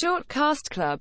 Short Cast Club.